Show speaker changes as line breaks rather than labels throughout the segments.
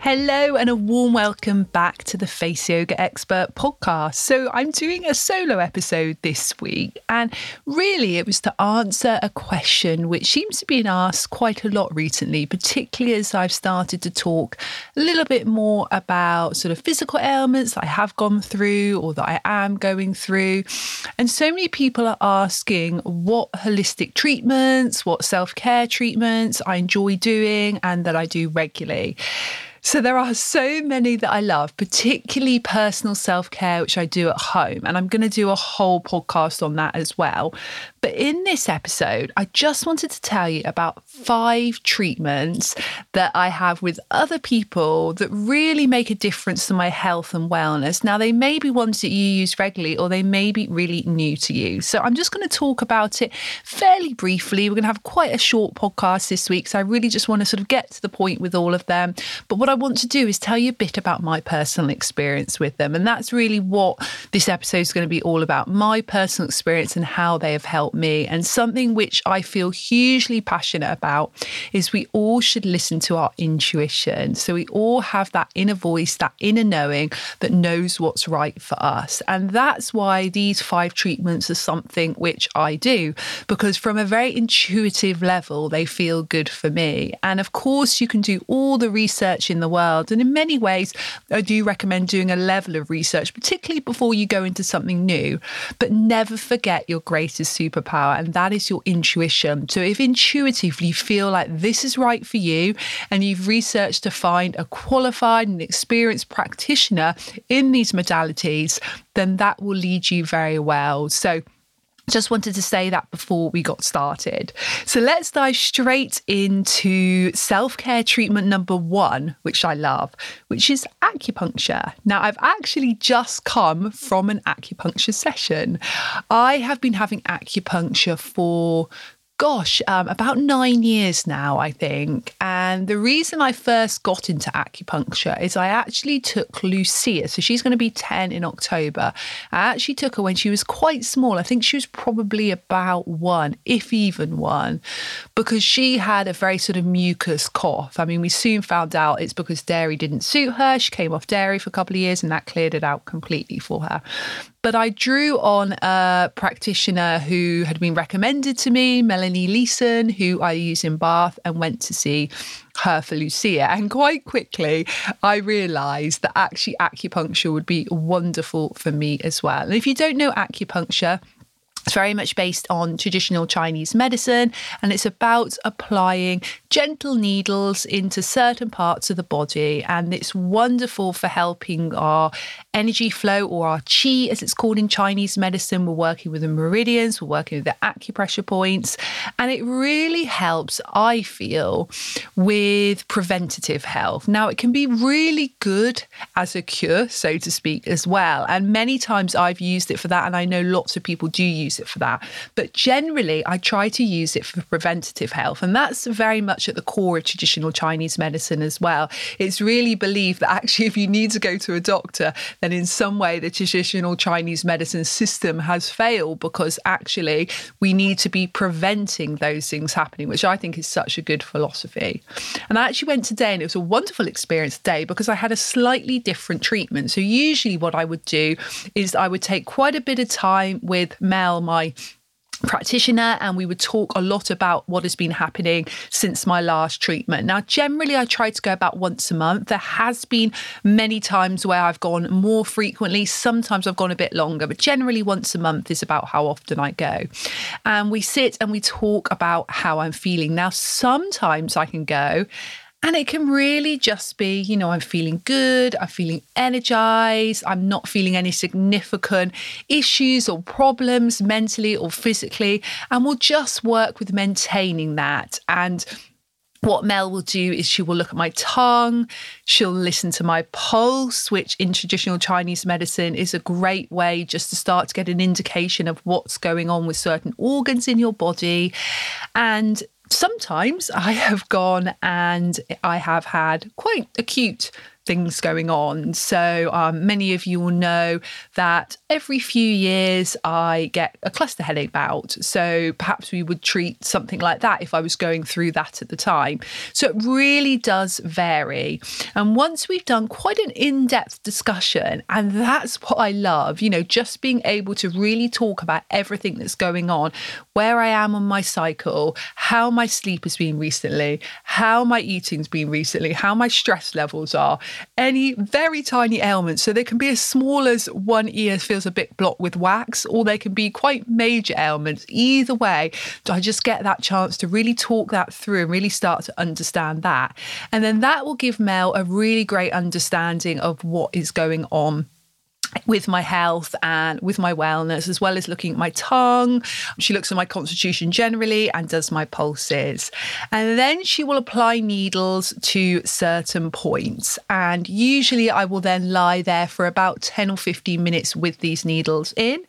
Hello, and a warm welcome back to the Face Yoga Expert podcast. So, I'm doing a solo episode this week, and really it was to answer a question which seems to be asked quite a lot recently, particularly as I've started to talk a little bit more about sort of physical ailments I have gone through or that I am going through. And so many people are asking what holistic treatments, what self care treatments I enjoy doing and that I do regularly. So there are so many that I love, particularly personal self care, which I do at home. And I'm going to do a whole podcast on that as well. But in this episode, I just wanted to tell you about five treatments that I have with other people that really make a difference to my health and wellness. Now, they may be ones that you use regularly or they may be really new to you. So I'm just going to talk about it fairly briefly. We're going to have quite a short podcast this week. So I really just want to sort of get to the point with all of them. But what I want to do is tell you a bit about my personal experience with them. And that's really what this episode is going to be all about my personal experience and how they have helped me. And something which I feel hugely passionate about is we all should listen to our intuition. So we all have that inner voice, that inner knowing that knows what's right for us. And that's why these five treatments are something which I do, because from a very intuitive level, they feel good for me. And of course, you can do all the research in the world. And in many ways, I do recommend doing a level of research, particularly before you go into something new. But never forget your greatest superpower, and that is your intuition. So, if intuitively you feel like this is right for you and you've researched to find a qualified and experienced practitioner in these modalities, then that will lead you very well. So, just wanted to say that before we got started. So let's dive straight into self care treatment number one, which I love, which is acupuncture. Now, I've actually just come from an acupuncture session. I have been having acupuncture for gosh, um, about nine years now, I think. And the reason I first got into acupuncture is I actually took Lucia. So she's going to be 10 in October. I actually took her when she was quite small. I think she was probably about one, if even one, because she had a very sort of mucus cough. I mean, we soon found out it's because dairy didn't suit her. She came off dairy for a couple of years and that cleared it out completely for her. But I drew on a practitioner who had been recommended to me, Melanie Leeson, who I use in Bath, and went to see her for Lucia. And quite quickly, I realised that actually acupuncture would be wonderful for me as well. And if you don't know acupuncture, it's very much based on traditional Chinese medicine and it's about applying gentle needles into certain parts of the body. And it's wonderful for helping our energy flow or our qi, as it's called in Chinese medicine. We're working with the meridians, we're working with the acupressure points. And it really helps, I feel, with preventative health. Now, it can be really good as a cure, so to speak, as well. And many times I've used it for that. And I know lots of people do use it for that. But generally, I try to use it for preventative health. And that's very much at the core of traditional Chinese medicine as well. It's really believed that actually, if you need to go to a doctor, then in some way the traditional Chinese medicine system has failed because actually we need to be preventing those things happening, which I think is such a good philosophy. And I actually went today and it was a wonderful experience today because I had a slightly different treatment. So usually what I would do is I would take quite a bit of time with Mel, my practitioner and we would talk a lot about what has been happening since my last treatment. Now generally I try to go about once a month. There has been many times where I've gone more frequently, sometimes I've gone a bit longer, but generally once a month is about how often I go. And we sit and we talk about how I'm feeling. Now sometimes I can go and it can really just be, you know, I'm feeling good, I'm feeling energized, I'm not feeling any significant issues or problems mentally or physically. And we'll just work with maintaining that. And what Mel will do is she will look at my tongue, she'll listen to my pulse, which in traditional Chinese medicine is a great way just to start to get an indication of what's going on with certain organs in your body. And sometimes I have gone and I have had quite acute things going on. So, um, many of you will know that every few years I get a cluster headache bout. So, perhaps we would treat something like that if I was going through that at the time. So, it really does vary. And once we've done quite an in depth discussion, and that's what I love, you know, just being able to really talk about everything that's going on, where I am on my cycle, how my sleep has been recently, how my eating's been recently, how my stress levels are, any very tiny ailments. So they can be as small as one ear feels a bit blocked with wax, or they can be quite major ailments. Either way, I just get that chance to really talk that through and really start to understand that. And then that will give Mel a really great understanding of what is going on with my health and with my wellness, as well as looking at my tongue. She looks at my constitution generally and does my pulses. And then she will apply needles to certain points. And usually I will then lie there for about 10 or 15 minutes with these needles in.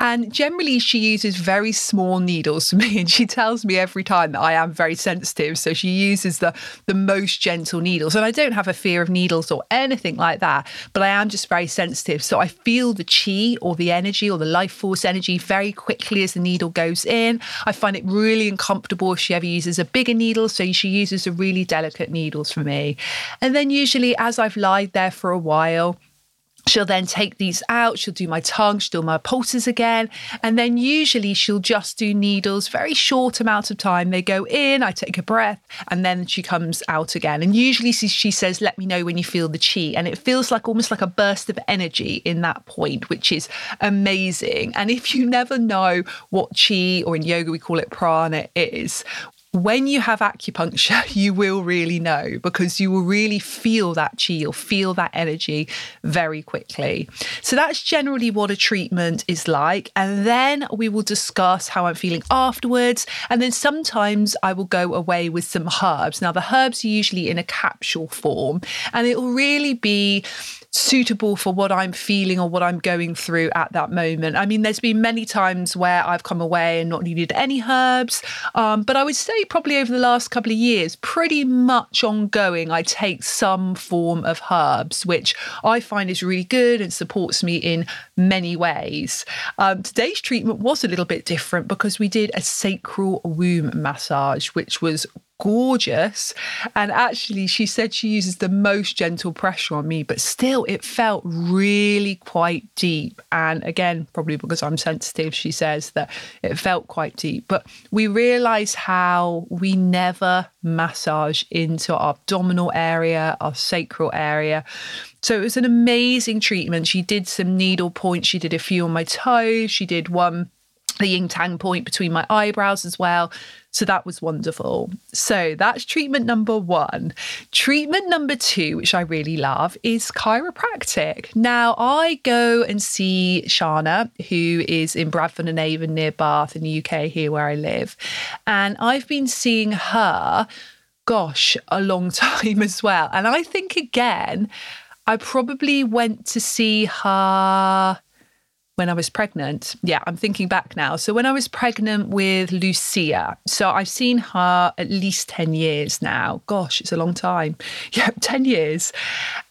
And generally she uses very small needles for me. And she tells me every time that I am very sensitive. So she uses the, the most gentle needles. And I don't have a fear of needles or anything like that, but I am just very sensitive. So I feel the chi or the energy or the life force energy very quickly as the needle goes in. I find it really uncomfortable if she ever uses a bigger needle. So she uses the really delicate needles for me. And then usually, as I've lied there for a while, She'll then take these out. She'll do my tongue, she'll do my pulses again. And then usually she'll just do needles, very short amount of time. They go in, I take a breath, and then she comes out again. And usually she says, Let me know when you feel the chi. And it feels like almost like a burst of energy in that point, which is amazing. And if you never know what chi, or in yoga we call it prana, is, when you have acupuncture, you will really know because you will really feel that chi, you'll feel that energy very quickly. So that's generally what a treatment is like. And then we will discuss how I'm feeling afterwards. And then sometimes I will go away with some herbs. Now, the herbs are usually in a capsule form, and it will really be suitable for what I'm feeling or what I'm going through at that moment. I mean, there's been many times where I've come away and not needed any herbs, um, but I would say probably over the last couple of years, pretty much ongoing, I take some form of herbs, which I find is really good and supports me in many ways. Um, today's treatment was a little bit different because we did a sacral womb massage, which was gorgeous. And actually, she said she uses the most gentle pressure on me, but still, it felt really quite deep. And again, probably because I'm sensitive, she says that it felt quite deep. But we realized how we never massage into our abdominal area, our sacral area. So it was an amazing treatment. She did some needle points, she did a few on my toes, she did one the yin tang point between my eyebrows as well. So that was wonderful. So that's treatment number one. Treatment number two, which I really love, is chiropractic. Now, I go and see Shaana, who is in Bradford on Avon near Bath in the UK, here where I live. And I've been seeing her, gosh, a long time as well. And I think, again, I probably went to see her when I was pregnant. Yeah, I'm thinking back now. So when I was pregnant with Lucia, so I've seen her at least 10 years now. Gosh, it's a long time. Yeah, 10 years.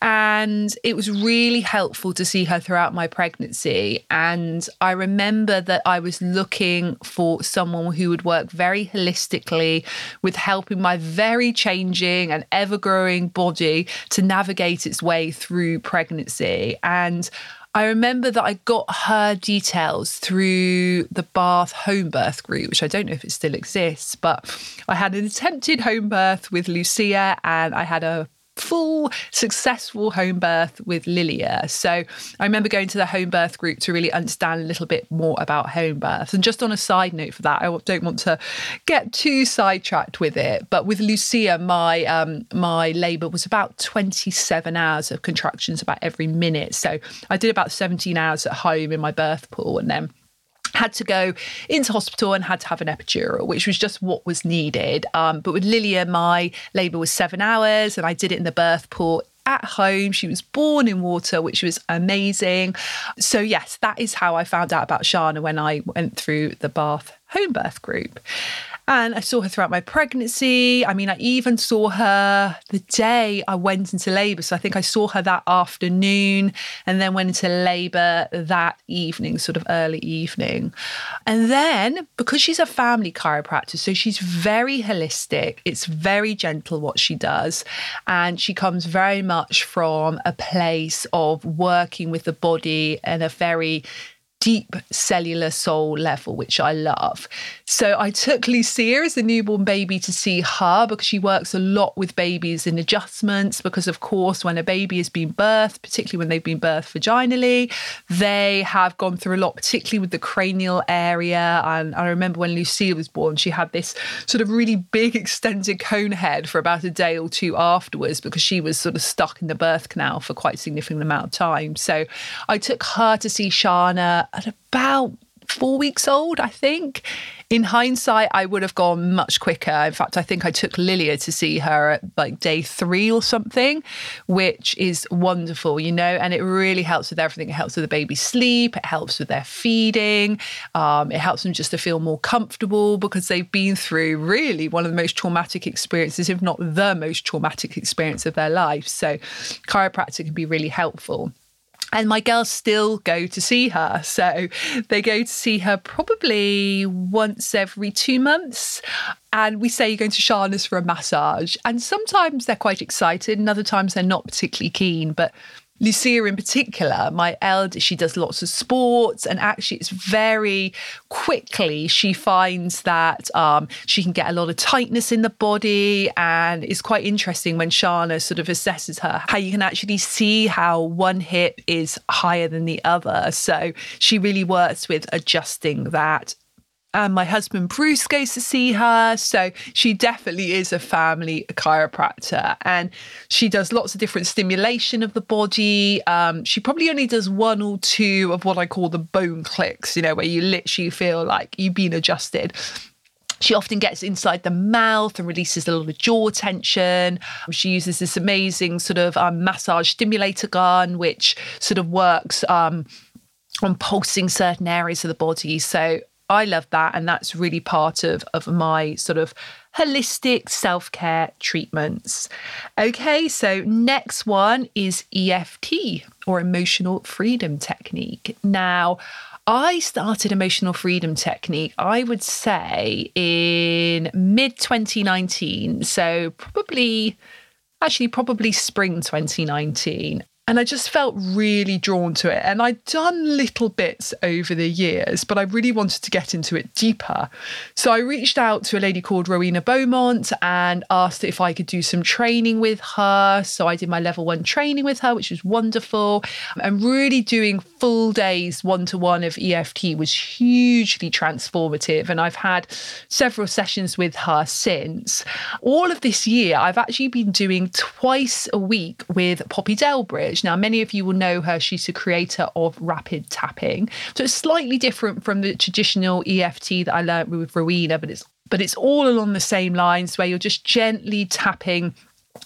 And it was really helpful to see her throughout my pregnancy. And I remember that I was looking for someone who would work very holistically with helping my very changing and ever growing body to navigate its way through pregnancy. And I remember that I got her details through the Bath home birth group, which I don't know if it still exists, but I had an attempted home birth with Lucia and I had a full successful home birth with Lilia. So I remember going to the home birth group to really understand a little bit more about home birth. And just on a side note for that, I don't want to get too sidetracked with it, but with Lucia, my um, my labour was about 27 hours of contractions about every minute. So I did about 17 hours at home in my birth pool and then had to go into hospital and had to have an epidural, which was just what was needed. Um, but with Lilia, my labour was seven hours, and I did it in the birth pool at home. She was born in water, which was amazing. So, yes, that is how I found out about Shaana when I went through the Bath home birth group. And I saw her throughout my pregnancy. I mean, I even saw her the day I went into labor. So I think I saw her that afternoon and then went into labor that evening, sort of early evening. And then because she's a family chiropractor, so she's very holistic, it's very gentle what she does. And she comes very much from a place of working with the body and a very deep cellular soul level, which I love. So I took Lucia as a newborn baby to see her because she works a lot with babies in adjustments. Because, of course, when a baby has been birthed, particularly when they've been birthed vaginally, they have gone through a lot, particularly with the cranial area. And I remember when Lucia was born, she had this sort of really big extended cone head for about a day or two afterwards because she was sort of stuck in the birth canal for quite a significant amount of time. So I took her to see Shaana at about four weeks old, I think. In hindsight, I would have gone much quicker. In fact, I think I took Lilia to see her at like day three or something, which is wonderful, you know, and it really helps with everything. It helps with the baby's sleep, it helps with their feeding, um, it helps them just to feel more comfortable because they've been through really one of the most traumatic experiences, if not the most traumatic experience of their life. So, chiropractic can be really helpful. And my girls still go to see her. So they go to see her probably once every two months. And we say you're going to Shaana's for a massage. And sometimes they're quite excited, and other times they're not particularly keen. But Lucia in particular, my elder, she does lots of sports, and actually, it's very quickly she finds that um, she can get a lot of tightness in the body, and it's quite interesting when Shaana sort of assesses her how you can actually see how one hip is higher than the other. So she really works with adjusting that and my husband Bruce goes to see her. So she definitely is a family chiropractor and she does lots of different stimulation of the body. Um, she probably only does one or two of what I call the bone clicks, you know, where you literally feel like you've been adjusted. She often gets inside the mouth and releases a lot of jaw tension. She uses this amazing sort of um, massage stimulator gun, which sort of works. Um, on pulsing certain areas of the body. So I love that. And that's really part of, of my sort of holistic self care treatments. Okay, so next one is EFT or emotional freedom technique. Now, I started emotional freedom technique, I would say, in mid 2019. So, probably, actually, probably spring 2019. And I just felt really drawn to it. And I'd done little bits over the years, but I really wanted to get into it deeper. So I reached out to a lady called Rowena Beaumont and asked if I could do some training with her. So I did my level one training with her, which was wonderful. And really doing full days one to one of EFT was hugely transformative. And I've had several sessions with her since. All of this year, I've actually been doing twice a week with Poppy Delbridge. Now, many of you will know her. She's the creator of rapid tapping. So it's slightly different from the traditional EFT that I learned with Rowena, but it's but it's all along the same lines where you're just gently tapping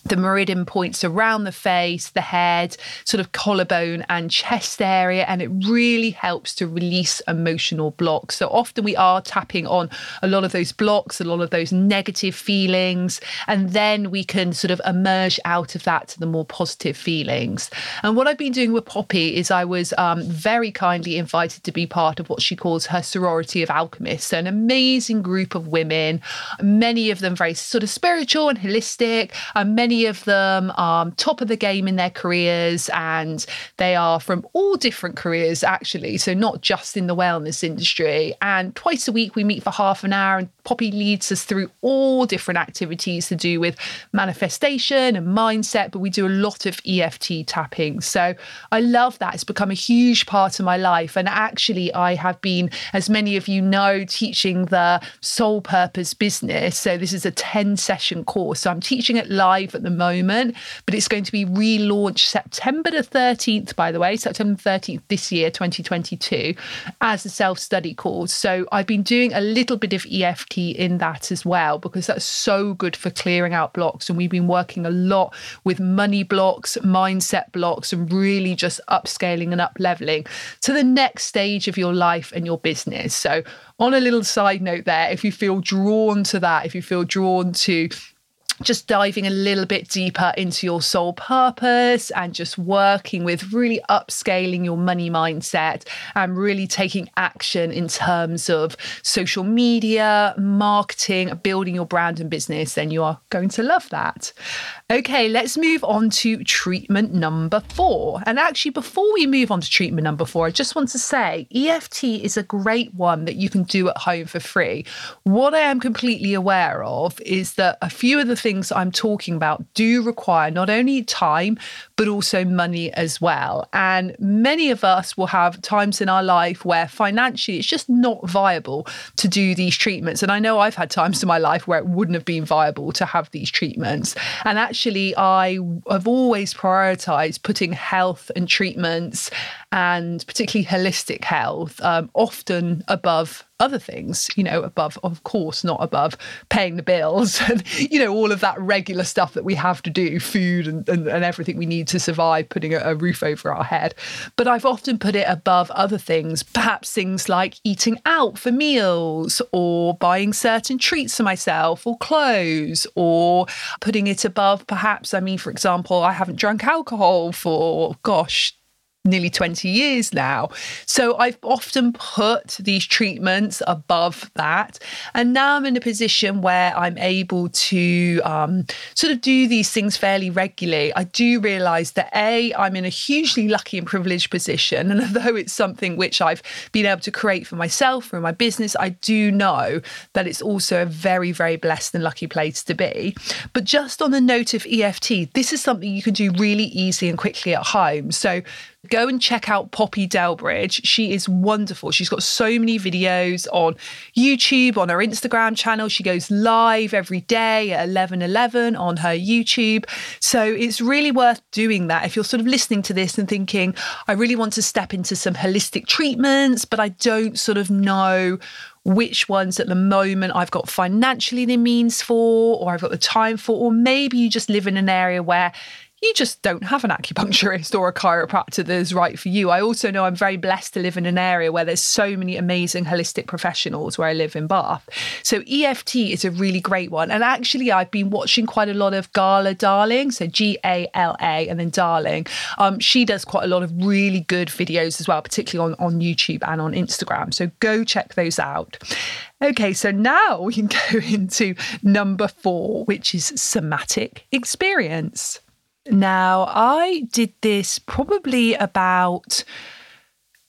the meridian points around the face, the head, sort of collarbone and chest area, and it really helps to release emotional blocks. So often we are tapping on a lot of those blocks, a lot of those negative feelings, and then we can sort of emerge out of that to the more positive feelings. And what I've been doing with Poppy is I was um, very kindly invited to be part of what she calls her sorority of alchemists, so an amazing group of women, many of them very sort of spiritual and holistic. Um, many of them are top of the game in their careers and they are from all different careers, actually. So, not just in the wellness industry. And twice a week, we meet for half an hour and Poppy leads us through all different activities to do with manifestation and mindset, but we do a lot of EFT tapping. So I love that. It's become a huge part of my life. And actually, I have been, as many of you know, teaching the soul purpose business. So this is a 10 session course. So I'm teaching it live at the moment, but it's going to be relaunched September the 13th, by the way, September 13th this year, 2022, as a self study course. So I've been doing a little bit of EFT in that as well, because that's so good for clearing out blocks. And we've been working a lot with money blocks, mindset blocks, and really just upscaling and up leveling to the next stage of your life and your business. So, on a little side note, there, if you feel drawn to that, if you feel drawn to just diving a little bit deeper into your soul purpose and just working with really upscaling your money mindset and really taking action in terms of social media, marketing, building your brand and business, then you are going to love that. Okay, let's move on to treatment number four. And actually, before we move on to treatment number four, I just want to say EFT is a great one that you can do at home for free. What I am completely aware of is that a few of the things I'm talking about do require not only time, but also money as well. And many of us will have times in our life where financially it's just not viable to do these treatments. And I know I've had times in my life where it wouldn't have been viable to have these treatments. And actually, I have always prioritized putting health and treatments and particularly holistic health, um, often above other things, you know, above, of course, not above paying the bills and, you know, all of that regular stuff that we have to do, food and, and, and everything we need to survive, putting a, a roof over our head. But I've often put it above other things, perhaps things like eating out for meals or buying certain treats for myself or clothes or putting it above, perhaps, I mean, for example, I haven't drunk alcohol for, gosh, nearly 20 years now. So I've often put these treatments above that. And now I'm in a position where I'm able to um, sort of do these things fairly regularly. I do realize that A, I'm in a hugely lucky and privileged position. And although it's something which I've been able to create for myself, for my business, I do know that it's also a very, very blessed and lucky place to be. But just on the note of EFT, this is something you can do really easy and quickly at home. So Go and check out Poppy Delbridge. She is wonderful. She's got so many videos on YouTube, on her Instagram channel. She goes live every day at 11 11 on her YouTube. So it's really worth doing that. If you're sort of listening to this and thinking, I really want to step into some holistic treatments, but I don't sort of know which ones at the moment I've got financially the means for, or I've got the time for, or maybe you just live in an area where you just don't have an acupuncturist or a chiropractor that is right for you. I also know I'm very blessed to live in an area where there's so many amazing holistic professionals where I live in Bath. So EFT is a really great one. And actually, I've been watching quite a lot of Gala Darling, so G A L A and then Darling. Um, she does quite a lot of really good videos as well, particularly on, on YouTube and on Instagram. So go check those out. Okay, so now we can go into number four, which is somatic experience. Now, I did this probably about,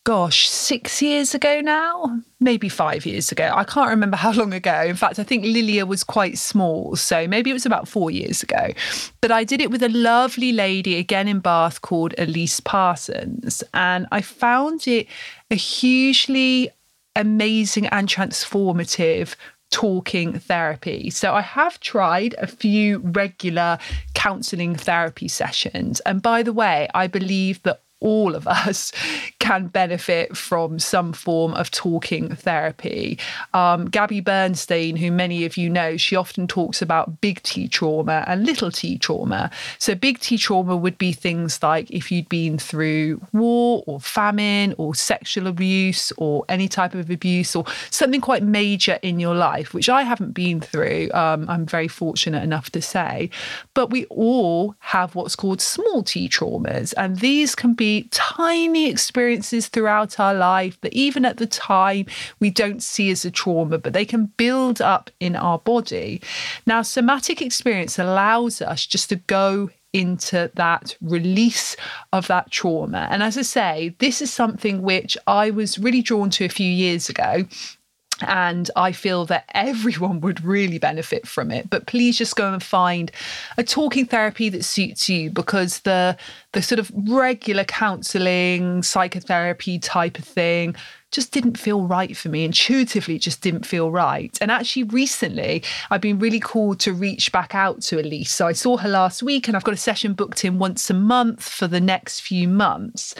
gosh, six years ago now, maybe five years ago. I can't remember how long ago. In fact, I think Lilia was quite small. So maybe it was about four years ago. But I did it with a lovely lady, again in Bath, called Elise Parsons. And I found it a hugely amazing and transformative talking therapy. So I have tried a few regular counseling therapy sessions. And by the way, I believe that all of us can benefit from some form of talking therapy. Um, Gabby Bernstein, who many of you know, she often talks about big T trauma and little t trauma. So, big T trauma would be things like if you'd been through war or famine or sexual abuse or any type of abuse or something quite major in your life, which I haven't been through. Um, I'm very fortunate enough to say. But we all have what's called small t traumas, and these can be tiny experiences throughout our life that even at the time we don't see as a trauma, but they can build up in our body. Now, somatic experience allows us just to go into that release of that trauma. And as I say, this is something which I was really drawn to a few years ago and I feel that everyone would really benefit from it. But please just go and find a talking therapy that suits you because the the sort of regular counselling, psychotherapy type of thing just didn't feel right for me. Intuitively, just didn't feel right. And actually, recently, I've been really called to reach back out to Elise. So I saw her last week, and I've got a session booked in once a month for the next few months.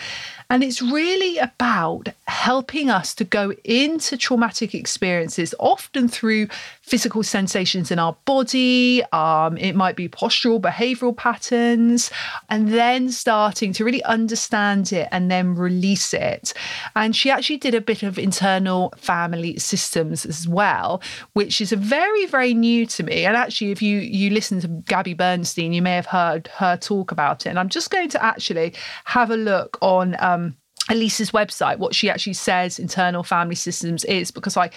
And it's really about helping us to go into traumatic experiences, often through physical sensations in our body. Um, it might be postural, behavioral patterns, and then starting to really understand it and then release it. And she actually did a bit of internal family systems as well, which is a very, very new to me. And actually, if you you listen to Gabby Bernstein, you may have heard her talk about it. And I'm just going to actually have a look on. Um, Elise's website, what she actually says internal family systems is, because I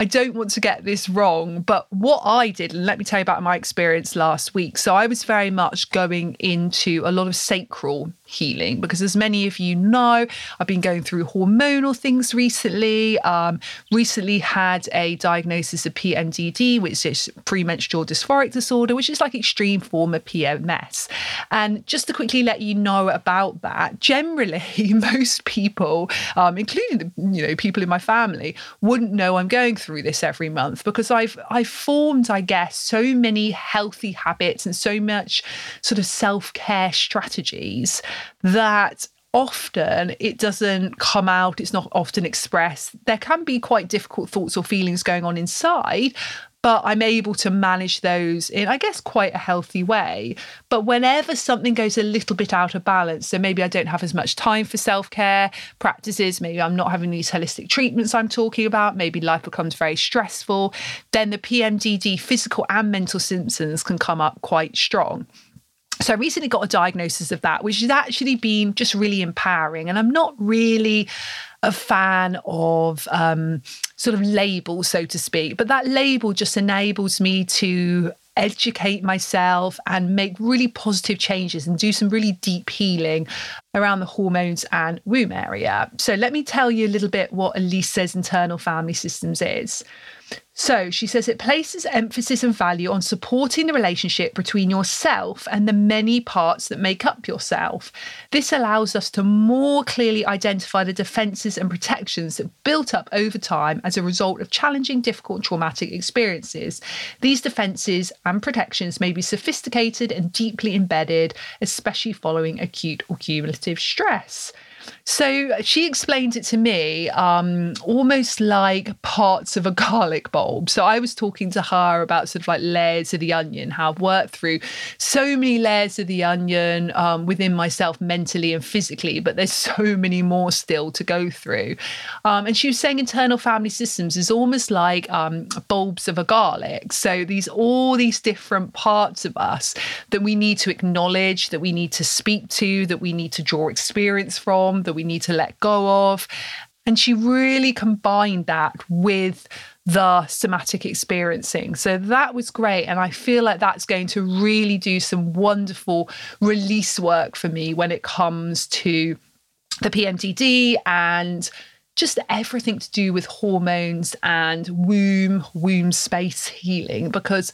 I don't want to get this wrong, but what I did, and let me tell you about my experience last week. So I was very much going into a lot of sacral healing because, as many of you know, I've been going through hormonal things recently. Um, recently had a diagnosis of PMDD, which is premenstrual dysphoric disorder, which is like extreme form of PMS. And just to quickly let you know about that, generally most people, um, including the, you know people in my family, wouldn't know I'm going through this every month because I've I've formed, I guess, so many healthy habits and so much sort of self care strategies that often it doesn't come out, it's not often expressed. There can be quite difficult thoughts or feelings going on inside, but I'm able to manage those in, I guess, quite a healthy way. But whenever something goes a little bit out of balance, so maybe I don't have as much time for self care practices, maybe I'm not having these holistic treatments I'm talking about, maybe life becomes very stressful, then the PMDD physical and mental symptoms can come up quite strong. So I recently got a diagnosis of that, which has actually been just really empowering. And I'm not really a fan of um, sort of labels, so to speak, but that label just enables me to educate myself and make really positive changes and do some really deep healing around the hormones and womb area. So let me tell you a little bit what Elise says internal family systems is. So she says it places emphasis and value on supporting the relationship between yourself and the many parts that make up yourself. This allows us to more clearly identify the defenses and protections that built up over time as a result of challenging, difficult, traumatic experiences. These defenses and protections may be sophisticated and deeply embedded, especially following acute or cumulative stress. So she explained it to me um, almost like parts of a garlic bulb. So I was talking to her about sort of like layers of the onion, how I've worked through so many layers of the onion um, within myself mentally and physically, but there's so many more still to go through. Um, and she was saying internal family systems is almost like um, bulbs of a garlic. So these all these different parts of us that we need to acknowledge, that we need to speak to, that we need to draw experience from that we need to let go of. And she really combined that with the somatic experiencing. So that was great. And I feel like that's going to really do some wonderful release work for me when it comes to the PMDD and just everything to do with hormones and womb, womb space healing, because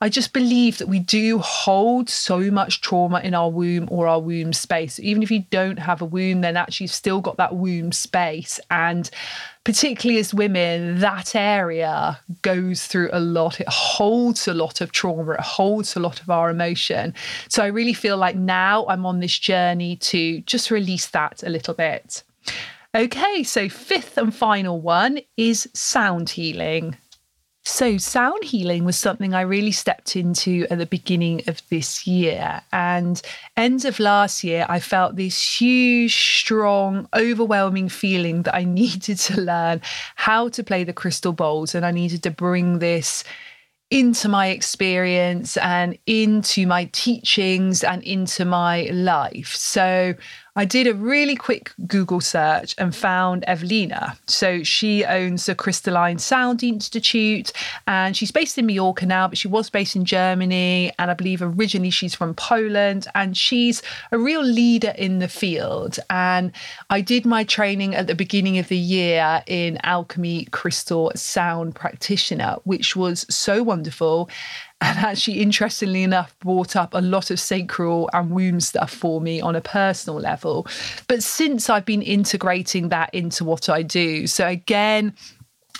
I just believe that we do hold so much trauma in our womb or our womb space. Even if you don't have a womb, then actually you've still got that womb space. And particularly as women, that area goes through a lot. It holds a lot of trauma, it holds a lot of our emotion. So I really feel like now I'm on this journey to just release that a little bit. Okay, so fifth and final one is sound healing. So, sound healing was something I really stepped into at the beginning of this year. And end of last year, I felt this huge, strong, overwhelming feeling that I needed to learn how to play the crystal bowls and I needed to bring this into my experience and into my teachings and into my life. So I did a really quick Google search and found Ewelina. So she owns the Crystalline Sound Institute and she's based in Mallorca now, but she was based in Germany. And I believe originally she's from Poland and she's a real leader in the field. And I did my training at the beginning of the year in Alchemy Crystal Sound Practitioner, which was so wonderful. And actually, interestingly enough, brought up a lot of sacral and womb stuff for me on a personal level. But since I've been integrating that into what I do, so again,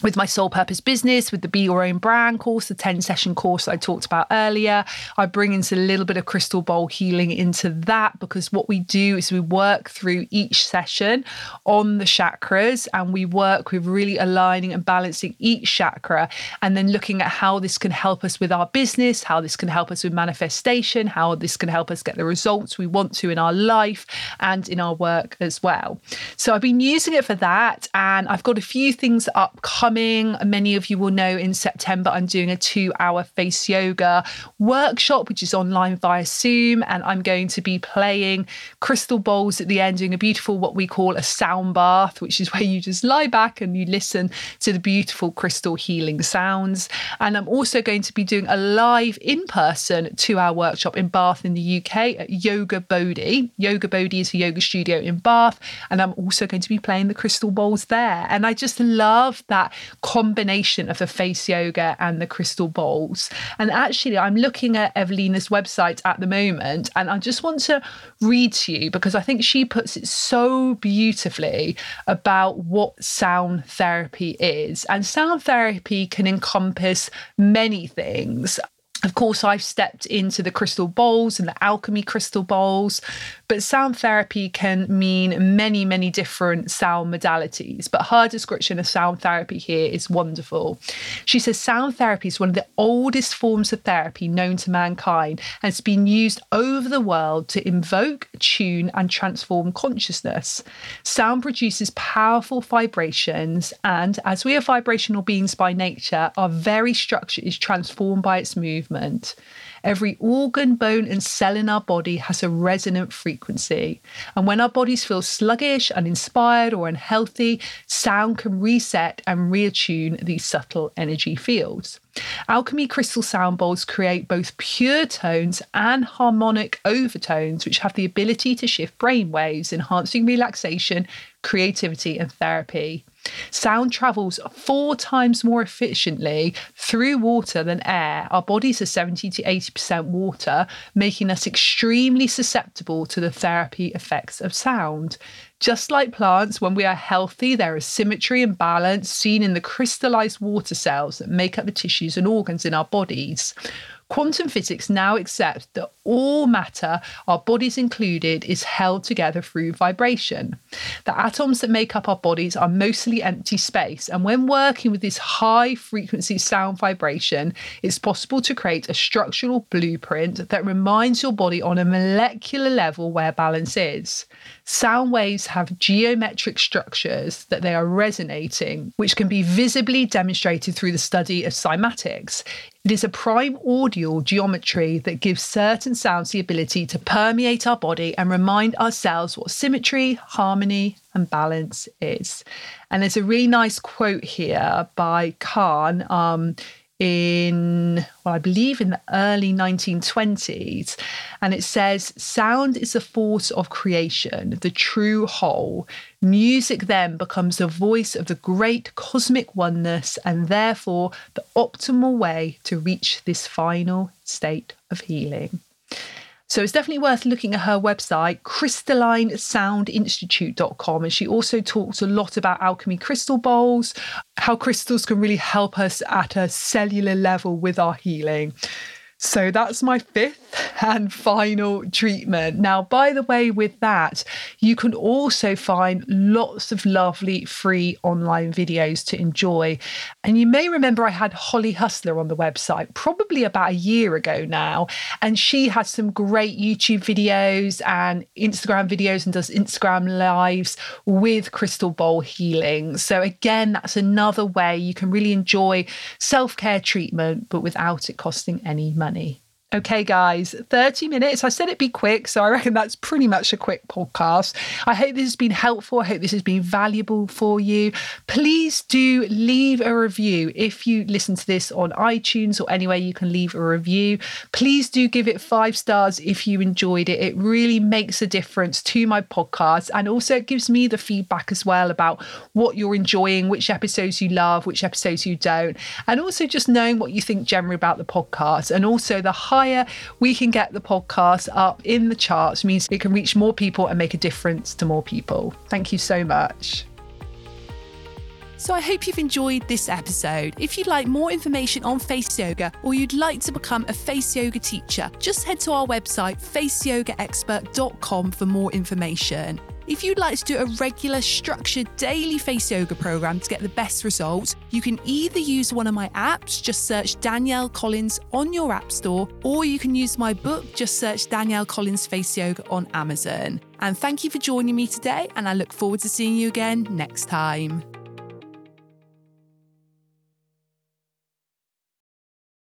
with my soul purpose business, with the Be Your Own Brand course, the 10 session course I talked about earlier. I bring into a little bit of crystal bowl healing into that because what we do is we work through each session on the chakras and we work with really aligning and balancing each chakra and then looking at how this can help us with our business, how this can help us with manifestation, how this can help us get the results we want to in our life and in our work as well. So I've been using it for that and I've got a few things up coming. Many of you will know in September, I'm doing a two hour face yoga workshop, which is online via Zoom. And I'm going to be playing crystal bowls at the end, doing a beautiful, what we call a sound bath, which is where you just lie back and you listen to the beautiful crystal healing sounds. And I'm also going to be doing a live in person two hour workshop in Bath in the UK at Yoga Bodhi. Yoga Bodhi is a yoga studio in Bath. And I'm also going to be playing the crystal bowls there. And I just love that combination of the face yoga and the crystal bowls. And actually, I'm looking at Ewelina's website at the moment, and I just want to read to you because I think she puts it so beautifully about what sound therapy is. And sound therapy can encompass many things of course, I've stepped into the crystal bowls and the alchemy crystal bowls, but sound therapy can mean many, many different sound modalities. But her description of sound therapy here is wonderful. She says sound therapy is one of the oldest forms of therapy known to mankind and it's been used over the world to invoke, tune, and transform consciousness. Sound produces powerful vibrations, and as we are vibrational beings by nature, our very structure is transformed by its movement. Every organ, bone, and cell in our body has a resonant frequency. And when our bodies feel sluggish, uninspired, or unhealthy, sound can reset and reattune these subtle energy fields. Alchemy crystal sound bowls create both pure tones and harmonic overtones, which have the ability to shift brain waves, enhancing relaxation, creativity, and therapy. Sound travels four times more efficiently through water than air. Our bodies are 70 to 80% water, making us extremely susceptible to the therapy effects of sound. Just like plants, when we are healthy, there is symmetry and balance seen in the crystallized water cells that make up the tissues and organs in our bodies. Quantum physics now accepts that all matter, our bodies included, is held together through vibration. The atoms that make up our bodies are mostly empty space, and when working with this high frequency sound vibration, it's possible to create a structural blueprint that reminds your body on a molecular level where balance is. Sound waves have geometric structures that they are resonating, which can be visibly demonstrated through the study of cymatics. It is a primordial geometry that gives certain sounds the ability to permeate our body and remind ourselves what symmetry, harmony, and balance is. And there's a really nice quote here by Khan. Um, in, well, I believe in the early 1920s. And it says, Sound is the force of creation, the true whole. Music then becomes the voice of the great cosmic oneness and therefore the optimal way to reach this final state of healing. So it's definitely worth looking at her website, crystallinesoundinstitute.com. And she also talks a lot about alchemy crystal bowls, how crystals can really help us at a cellular level with our healing. So that's my fifth and final treatment. Now, by the way, with that, you can also find lots of lovely free online videos to enjoy. And you may remember I had Holly Husler on the website probably about a year ago now. And she has some great YouTube videos and Instagram videos and does Instagram lives with crystal bowl healing. So, again, that's another way you can really enjoy self care treatment, but without it costing any money money. Okay, guys, 30 minutes. I said it'd be quick, so I reckon that's pretty much a quick podcast. I hope this has been helpful. I hope this has been valuable for you. Please do leave a review if you listen to this on iTunes or anywhere you can leave a review. Please do give it five stars if you enjoyed it. It really makes a difference to my podcast and also it gives me the feedback as well about what you're enjoying, which episodes you love, which episodes you don't, and also just knowing what you think generally about the podcast and also the higher we can get the podcast up in the charts means it can reach more people and make a difference to more people. Thank you so much.
So I hope you've enjoyed this episode. If you'd like more information on face yoga or you'd like to become a face yoga teacher, just head to our website faceyogaexpert.com for more information. If you'd like to do a regular, structured daily face yoga program to get the best results, you can either use one of my apps, just search Danielle Collins on your App Store, or you can use my book, just search Danielle Collins Face Yoga on Amazon. And thank you for joining me today, and I look forward to seeing you again next time.